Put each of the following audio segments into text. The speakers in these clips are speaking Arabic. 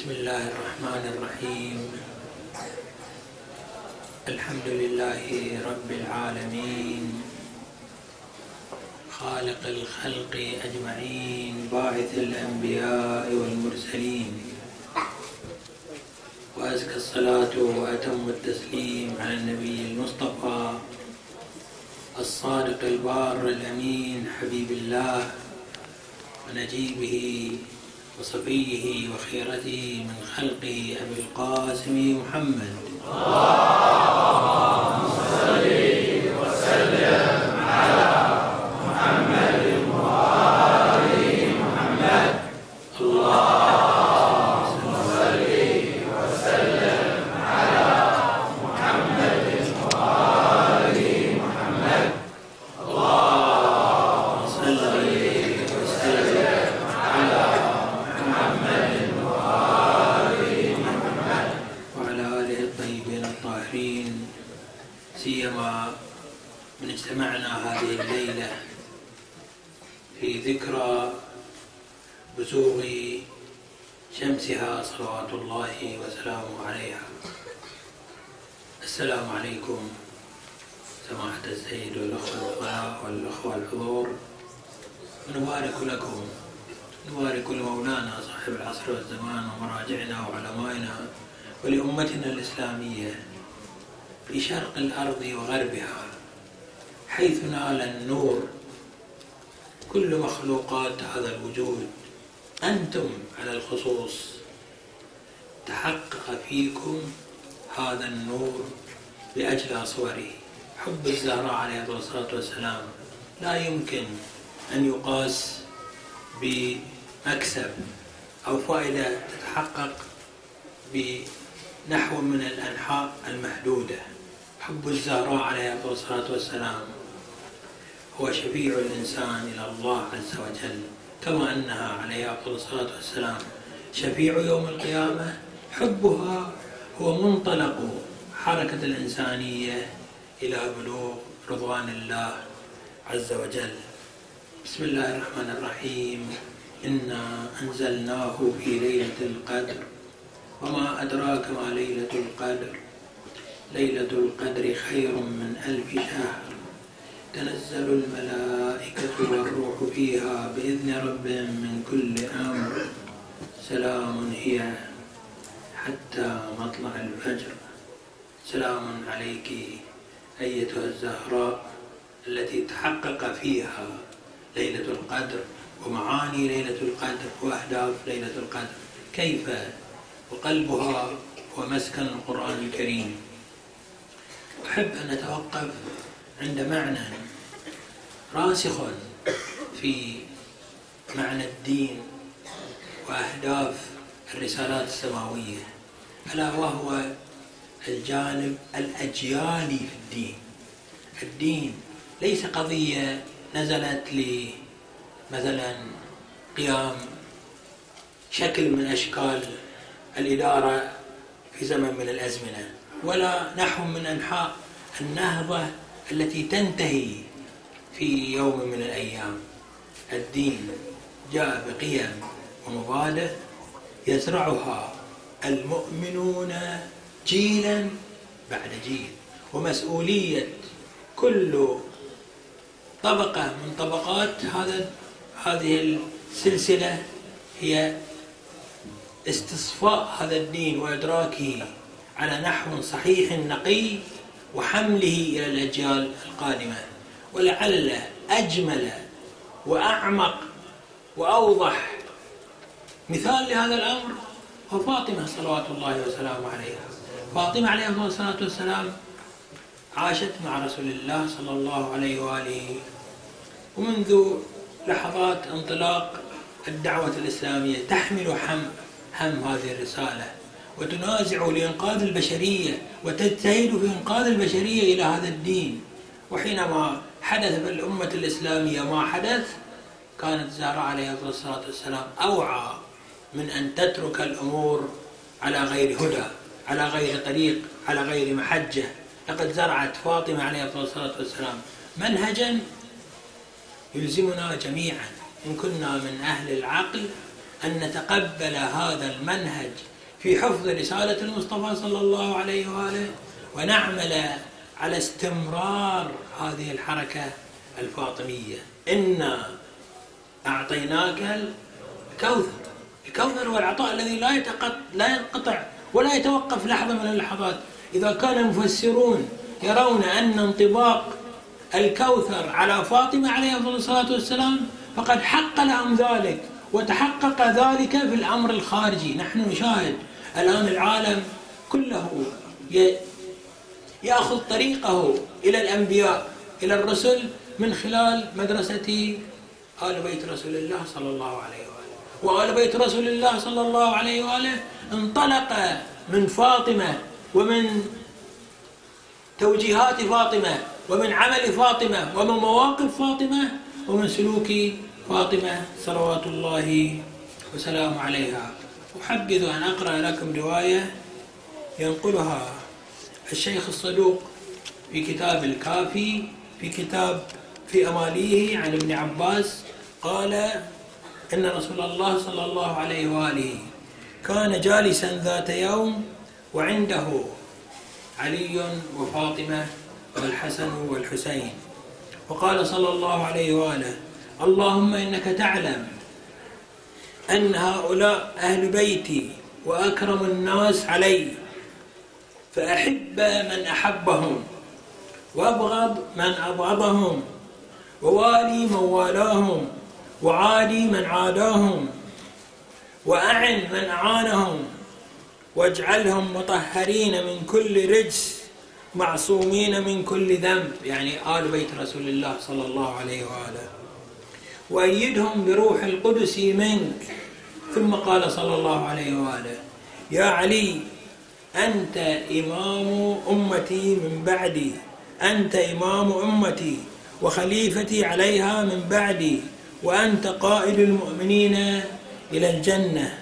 بسم الله الرحمن الرحيم. الحمد لله رب العالمين. خالق الخلق أجمعين باعث الأنبياء والمرسلين. وأزكى الصلاة وأتم التسليم على النبي المصطفى الصادق البار الأمين حبيب الله. ونجيبه وصفيه وخيرته من خلقه أبي القاسم محمد اللهم صل وسلم على محمد وآل محمد اللهم صل وسلم على محمد وآل محمد اللهم صل وسلم على محمد وآل محمد وعلى آله الطيبين الطاهرين سيما من اجتمعنا هذه الليلة في ذكرى بزوغ شمسها صلوات الله وسلامه عليها. السلام عليكم سماحة السيد والأخوة الفضلاء والأخوة الحضور. ونبارك لكم نبارك لمولانا صاحب العصر والزمان ومراجعنا وعلمائنا ولأمتنا الإسلامية في شرق الأرض وغربها حيث نال النور كل مخلوقات هذا الوجود أنتم على الخصوص. تحقق فيكم هذا النور بأجلى صوره. حب الزهراء عليه الصلاة والسلام لا يمكن أن يقاس بمكسب أو فائدة تتحقق بنحو من الأنحاء المحدودة. حب الزهراء عليه الصلاة والسلام هو شفيع الإنسان إلى الله عز وجل كما أنها عليه الصلاة والسلام. شفيع يوم القيامة حبها هو منطلق حركة الإنسانية إلى بلوغ رضوان الله عز وجل. بسم الله الرحمن الرحيم. إنا أنزلناه في ليلة القدر. وما أدراك ما ليلة القدر؟ ليلة القدر خير من ألف شهر. تنزل الملائكة والروح فيها بإذن ربهم من كل أمر. سلام هي حتى مطلع الفجر. سلام عليك أيتها الزهراء التي تحقق فيها ليلة القدر ومعاني ليلة القدر وأهداف ليلة القدر. كيف وقلبها هو مسكن القرآن الكريم؟ أحب أن أتوقف عند معنى راسخ في معنى الدين وأهداف الرسالات السماوية ألا وهو الجانب الأجيالي في الدين. الدين ليس قضية نزلت لي مثلا قيام شكل من أشكال الإدارة في زمن من الأزمنة ولا نحو من أنحاء النهضة التي تنتهي في يوم من الأيام. الدين جاء بقيم ومبادئ يزرعها المؤمنون جيلا بعد جيل ومسؤولية كل طبقة من طبقات هذا هذه السلسلة هي استصفاء هذا الدين وإدراكه على نحو صحيح نقي وحمله إلى الأجيال القادمة. ولعل أجمل وأعمق وأوضح مثال لهذا الأمر هو فاطمة صلوات الله وسلامه عليها. فاطمة عليه الصلاة والسلام عاشت مع رسول الله صلى الله عليه وآله. ومنذ لحظات انطلاق الدعوة الإسلامية تحمل هم هم هذه الرسالة. وتنازع لإنقاذ البشرية وتجتهد في إنقاذ البشرية إلى هذا الدين. وحينما حدث في الأمة الإسلامية ما حدث كانت الزهراء عليه الصلاة والسلام أوعى من أن تترك الأمور على غير هدى على غير طريق على غير محجة. لقد زرعت فاطمة عليه الصلاة والسلام منهجا يلزمنا جميعا إن كنا من أهل العقل أن نتقبل هذا المنهج في حفظ رسالة المصطفى صلى الله عليه وآله ونعمل على استمرار هذه الحركة الفاطمية. إنا أعطيناك الكوثر الكوثر هو العطاء الذي لا يتقط لا ينقطع ولا يتوقف لحظة من اللحظات. إذا كان المفسرون يرون أن انطباق الكوثر على فاطمة عليه الصلاة والسلام فقد حق لهم ذلك وتحقق ذلك في الأمر الخارجي. نحن نشاهد الآن العالم كله يأخذ طريقه إلى الأنبياء إلى الرسل من خلال مدرسة آل بيت رسول الله صلى الله عليه وآله. وآل بيت رسول الله صلى الله عليه وآله انطلق من فاطمة ومن توجيهات فاطمة ومن عمل فاطمة ومن مواقف فاطمة ومن سلوك فاطمة صلوات الله وسلامه عليها. أحبذ أن أقرأ لكم رواية ينقلها الشيخ الصدوق في كتاب الكافي في كتاب في أماليه عن ابن عباس قال إن رسول الله صلى الله عليه وآله كان جالسا ذات يوم وعنده علي وفاطمة والحسن والحسين وقال صلى الله عليه وآله اللهم إنك تعلم أن هؤلاء أهل بيتي وأكرم الناس علي فأحب من أحبهم وأبغض من أبغضهم ووالي من والاهم وعادي من عاداهم وأعن من أعانهم واجعلهم مطهرين من كل رجس معصومين من كل ذنب يعني آل بيت رسول الله صلى الله عليه وآله. وأيدهم بروح القدس منك. ثم قال صلى الله عليه وآله يا علي أنت إمام أمتي من بعدي أنت إمام أمتي وخليفتي عليها من بعدي وأنت قائد المؤمنين إلى الجنة.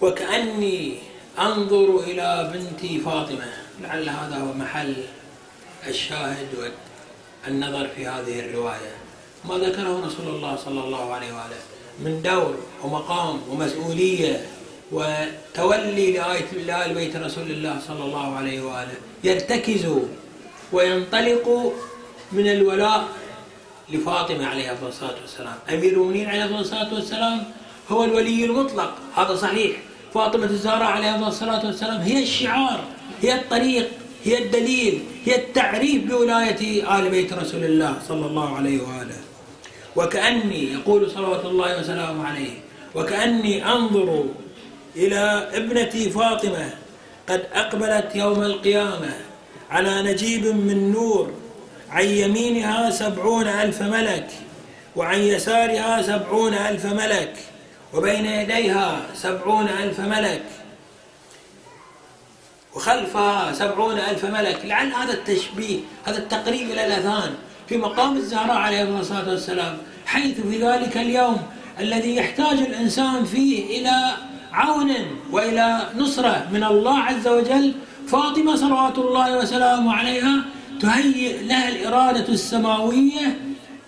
وكأني أنظر إلى بنتي فاطمة لعل هذا هو محل الشاهد والنظر في هذه الرواية. ما ذكره رسول الله صلى الله عليه وآله. من دور ومقام ومسؤولية وتولي لآية لآل بيت رسول الله صلى الله عليه وآله. يرتكز وينطلق من الولاء لفاطمة عليها الصلاة والسلام. أمير المؤمنين عليه الصلاة والسلام هو الولي المطلق. هذا صحيح. فاطمة الزهراء عليها الصلاة والسلام هي الشعار هي الطريق. هي الدليل هي التعريف بولاية آل بيت رسول الله صلى الله عليه وآله. وكأني يقول صلوات الله وسلامه عليه وكأني أنظر إلى ابنتي فاطمة قد أقبلت يوم القيامة على نجيب من نور عن يمينها سبعون ألف ملك وعن يسارها سبعون ألف ملك وبين يديها سبعون ألف ملك. وخلفها سبعون ألف ملك. لعل هذا التشبيه هذا التقريب إلى الأذهان في مقام الزهراء عليه الصلاة والسلام. حيث في ذلك اليوم الذي يحتاج الإنسان فيه إلى عون وإلى نصرة من الله عز وجل فاطمة صلوات الله وسلامه عليها تهيئ لها الإرادة السماوية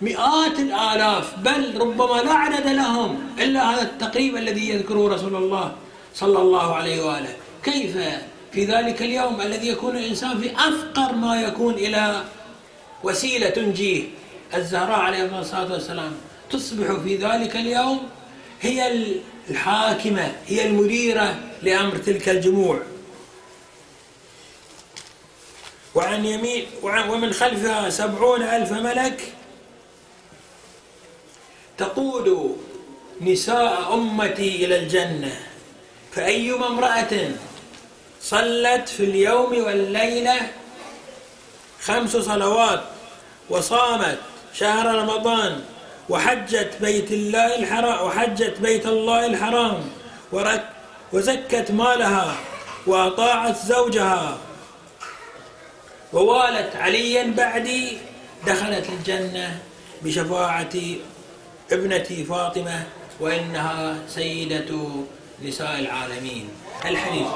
مئات الآلاف. بل ربما لا عدد لهم إلا هذا التقريب الذي يذكره رسول الله صلى الله عليه وآله. كيف في ذلك اليوم الذي يكون الإنسان في أفقر ما يكون إلى وسيلة تنجيه. الزهراء عليه الصلاة والسلام تصبح في ذلك اليوم هي الحاكمة هي المديرة لأمر تلك الجموع. وعن يمين ومن خلفها سبعون ألف ملك تقود نساء أمتي إلى الجنة فأيما امرأة صلت في اليوم والليلة خمس صلوات وصامت شهر رمضان وحجت بيت الله الحرام وحجت بيت الله الحرام وزكت مالها وأطاعت زوجها. ووالت عليا بعدي دخلت الجنة بشفاعة ابنتي فاطمة وإنها سيدة نساء العالمين. الحديث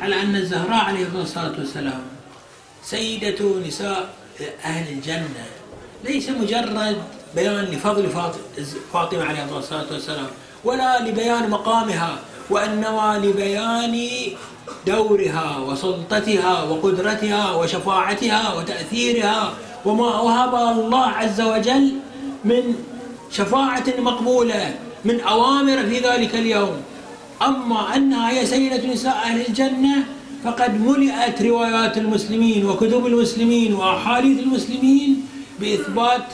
محمد الزهراء عليه الصلاة والسلام. سيدة نساء أهل الجنة ليس مجرد بيان لفضل فاطمة عليه الصلاة والسلام ولا لبيان مقامها وإنما لبيان دورها وسلطتها وقدرتها وشفاعتها وتأثيرها وما وهب الله عز وجل من شفاعة مقبولة من أوامر في ذلك اليوم. أما أنها هي سيدة نساء أهل الجنة فقد ملئت روايات المسلمين وكتب المسلمين وأحاديث المسلمين بإثبات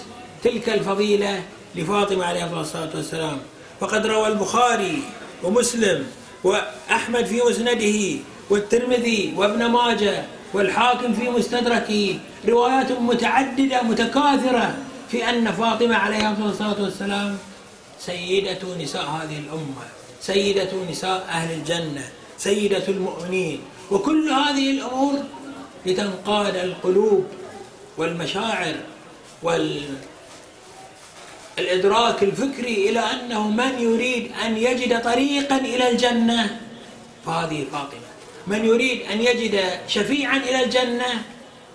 تلك الفضيلة لفاطمة عليه الصلاة والسلام. فقد روى البخاري ومسلم وأحمد في مسنده والترمذي وابن ماجه والحاكم في مستدركه روايات متعددة متكاثرة في أن فاطمة عليها الصلاة والسلام سيدة نساء هذه الأمة سيدة نساء أهل الجنة سيدة المؤمنين. وكل هذه الأمور لتنقاد القلوب والمشاعر والإدراك الفكري إلى أنه من يريد أن يجد طريقا إلى الجنة؟ فهذه فاطمة. من يريد أن يجد شفيعا إلى الجنة؟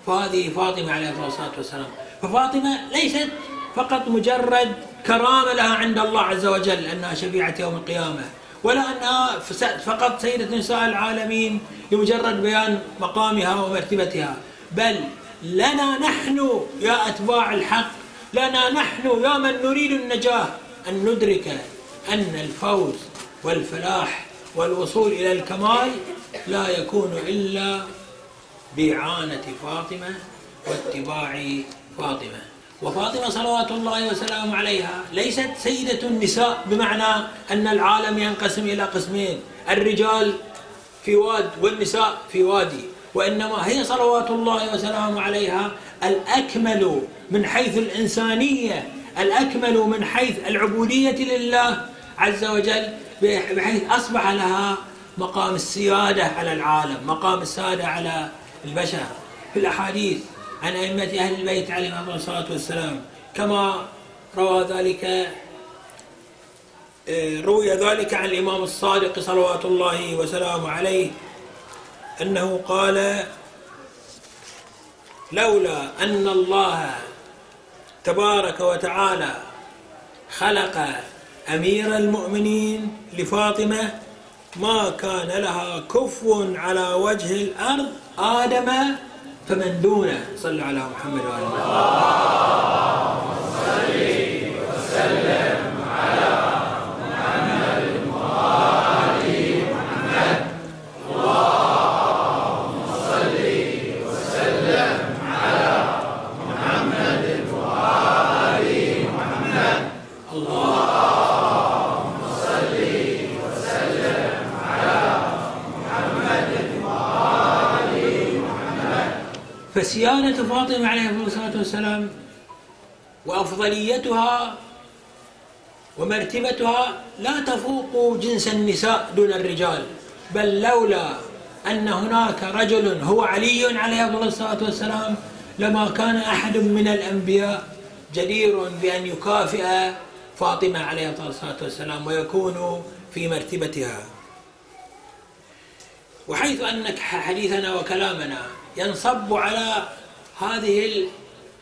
فهذه فاطمة عليه الصلاة والسلام. ففاطمة ليست فقط مجرد كرامة لها عند الله عز وجل أنها شفيعة يوم القيامة. ولا أنها فقط سيدة نساء العالمين لمجرد بيان مقامها ومرتبتها. بل لنا نحن يا أتباع الحق لنا نحن يا من نريد النجاة. أن ندرك أن الفوز والفلاح والوصول إلى الكمال لا يكون إلا بإعانة فاطمة واتباع فاطمة. وفاطمة صلوات الله وسلامه عليها ليست سيدة النساء بمعنى أن العالم ينقسم إلى قسمين الرجال في واد والنساء في وادي وإنما هي صلوات الله وسلامه عليها الأكمل من حيث الإنسانية الأكمل من حيث العبودية لله عز وجل بحيث أصبح لها مقام السيادة على العالم مقام السادة على البشر. في الأحاديث عن أئمة أهل البيت عليهم الصلاة والسلام. كما روى ذلك آه، روي ذلك عن الإمام الصادق صلوات الله وسلامه عليه أنه قال لولا أن الله تبارك وتعالى خلق أمير المؤمنين لفاطمة ما كان لها كفو على وجه الأرض آدم فمن دونه صلوا على محمد وآل محمد فسيادة فاطمة عليه الصلاة والسلام وأفضليتها ومرتبتها لا تفوق جنس النساء دون الرجال بل لولا أن هناك رجل هو علي عليه الصلاة والسلام لما كان أحد من الأنبياء جدير بأن يكافئ فاطمة عليه الصلاة والسلام ويكون في مرتبتها. وحيث أن حديثنا وكلامنا ينصب على هذه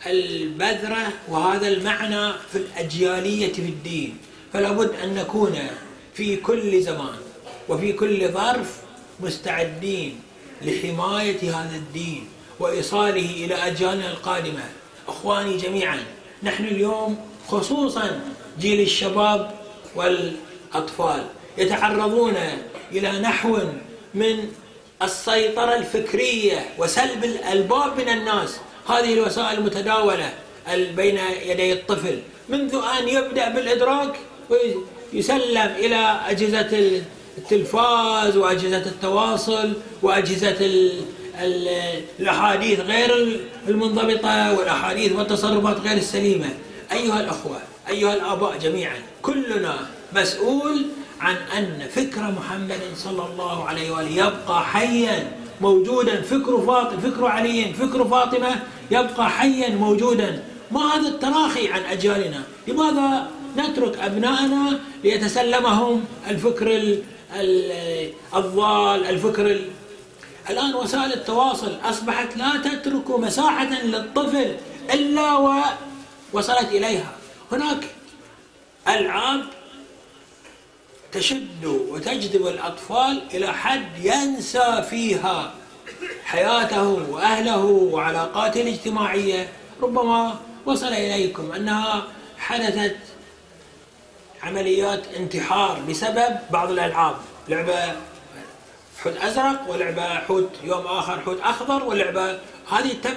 البذرة وهذا المعنى في الأجيالية في الدين. فلا بد أن نكون في كل زمان وفي كل ظرف مستعدين لحماية هذا الدين وإيصاله إلى أجيالنا القادمة. أخواني جميعا نحن اليوم خصوصا جيل الشباب والأطفال يتعرضون إلى نحو من السيطرة الفكرية وسلب الألباب من الناس. هذه الوسائل المتداولة بين يدي الطفل. منذ أن يبدأ بالإدراك ويسلم إلى أجهزة التلفاز وأجهزة التواصل وأجهزة الأحاديث غير المنضبطة والأحاديث والتصرفات غير السليمة. أيها الأخوة أيها الآباء جميعا كلنا مسؤول عن أن فكر محمد صلى الله عليه وآله يبقى حيا موجودا. فكر فاطمة فكر علي فكر فاطمة يبقى حيا موجودا. ما هذا التراخي عن أجيالنا؟ لماذا نترك أبنائنا ليتسلمهم الفكر الضال الفكر الآن وسائل التواصل أصبحت لا تترك مساحة للطفل إلا ووصلت إليها. هناك ألعاب تشد وتجذب الأطفال إلى حد ينسى فيها حياته وأهله وعلاقاته الاجتماعية. ربما وصل إليكم أنها حدثت عمليات انتحار بسبب بعض الألعاب لعبة حوت أزرق ولعبة حوت يوم آخر حوت أخضر ولعبة هذه تم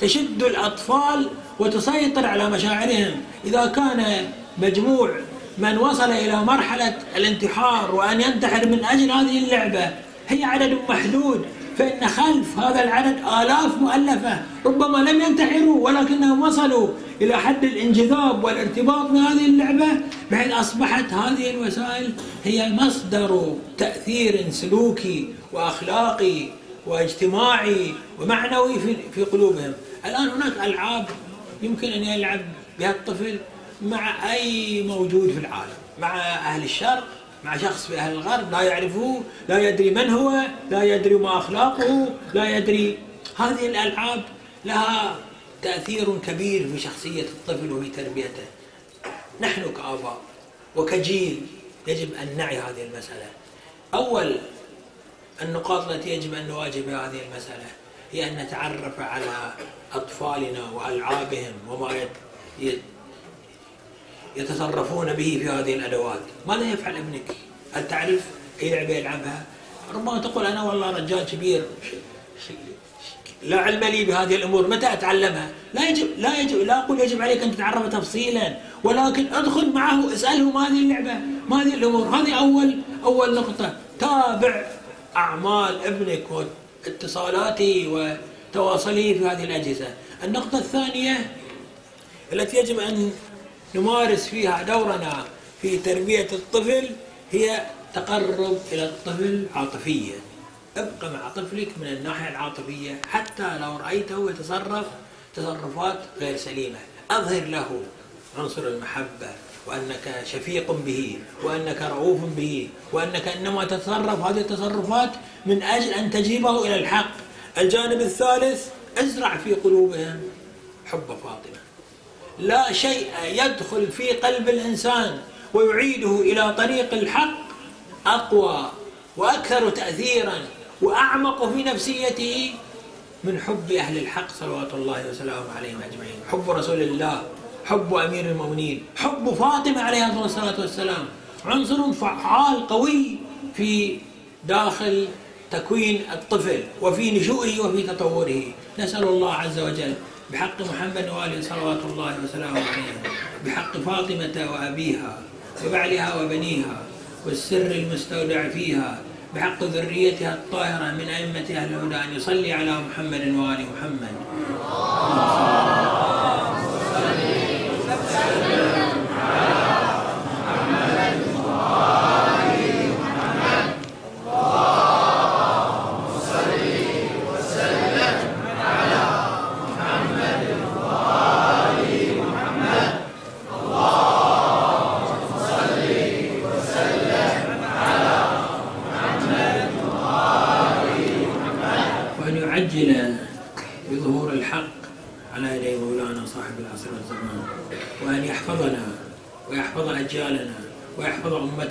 تشد الأطفال وتسيطر على مشاعرهم. إذا كان مجموع من وصل إلى مرحلة الانتحار وأن ينتحر من أجل هذه اللعبة هي عدد محدود فإن خلف هذا العدد آلاف مؤلفة ربما لم ينتحروا ولكنهم وصلوا إلى حد الانجذاب والارتباط بهذه اللعبة بحيث أصبحت هذه الوسائل هي مصدر تأثير سلوكي وأخلاقي واجتماعي ومعنوي في قلوبهم. الآن هناك ألعاب يمكن أن يلعب بها الطفل. مع أي موجود في العالم. مع أهل الشرق مع شخص في أهل الغرب لا يعرفوه لا يدري من هو لا يدري ما أخلاقه لا يدري. هذه الألعاب لها تأثير كبير في شخصية الطفل وفي تربيته. نحن كآباء وكجيل يجب أن نعي هذه المسألة. أول النقاط التي يجب أن نواجه بها هذه المسألة هي أن نتعرف على أطفالنا وألعابهم وما يتصرفون به في هذه الأدوات، ماذا يفعل ابنك؟ هل تعرف اي لعبه يلعبها؟ ربما تقول أنا والله رجال كبير لا علم لي بهذه الأمور، متى أتعلمها؟ لا يجب لا يجب لا أقول يجب عليك أن تتعرف تفصيلا، ولكن ادخل معه اسأله ما هذه اللعبة؟ ما هذه الأمور؟ هذه أول أول نقطة، تابع أعمال ابنك واتصالاته وتواصله في هذه الأجهزة. النقطة الثانية التي يجب أن نمارس فيها دورنا في تربية الطفل هي تقرب إلى الطفل عاطفيا. ابقى مع طفلك من الناحية العاطفية حتى لو رأيته يتصرف تصرفات غير سليمة. أظهر له عنصر المحبة وأنك شفيق به وأنك رؤوف به وأنك إنما تتصرف هذه التصرفات من أجل أن تجيبه إلى الحق. الجانب الثالث ازرع في قلوبهم حب فاطمة. لا شيء يدخل في قلب الإنسان ويعيده إلى طريق الحق أقوى وأكثر تأثيرا وأعمق في نفسيته من حب أهل الحق صلوات الله وسلامه عليهم أجمعين. حب رسول الله حب أمير المؤمنين حب فاطمة عليها الصلاة والسلام. عنصر فعال قوي في داخل تكوين الطفل وفي نشوئه وفي تطوره. نسأل الله عز وجل بحق محمد وآله صلوات الله وسلامه عليه بحق فاطمة وأبيها وبعلها وبنيها والسر المستودع فيها بحق ذريتها الطاهرة من أئمة أهل الهدى أن يصلي على محمد وآل محمد.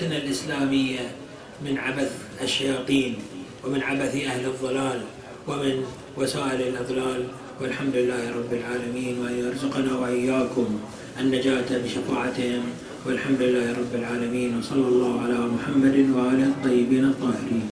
الإسلامية من عبث الشياطين ومن عبث أهل الضلال ومن وسائل الأضلال والحمد لله رب العالمين وأن يرزقنا وإياكم النجاة بشفاعتهم والحمد لله رب العالمين وصلى الله على محمد وآله الطيبين الطاهرين.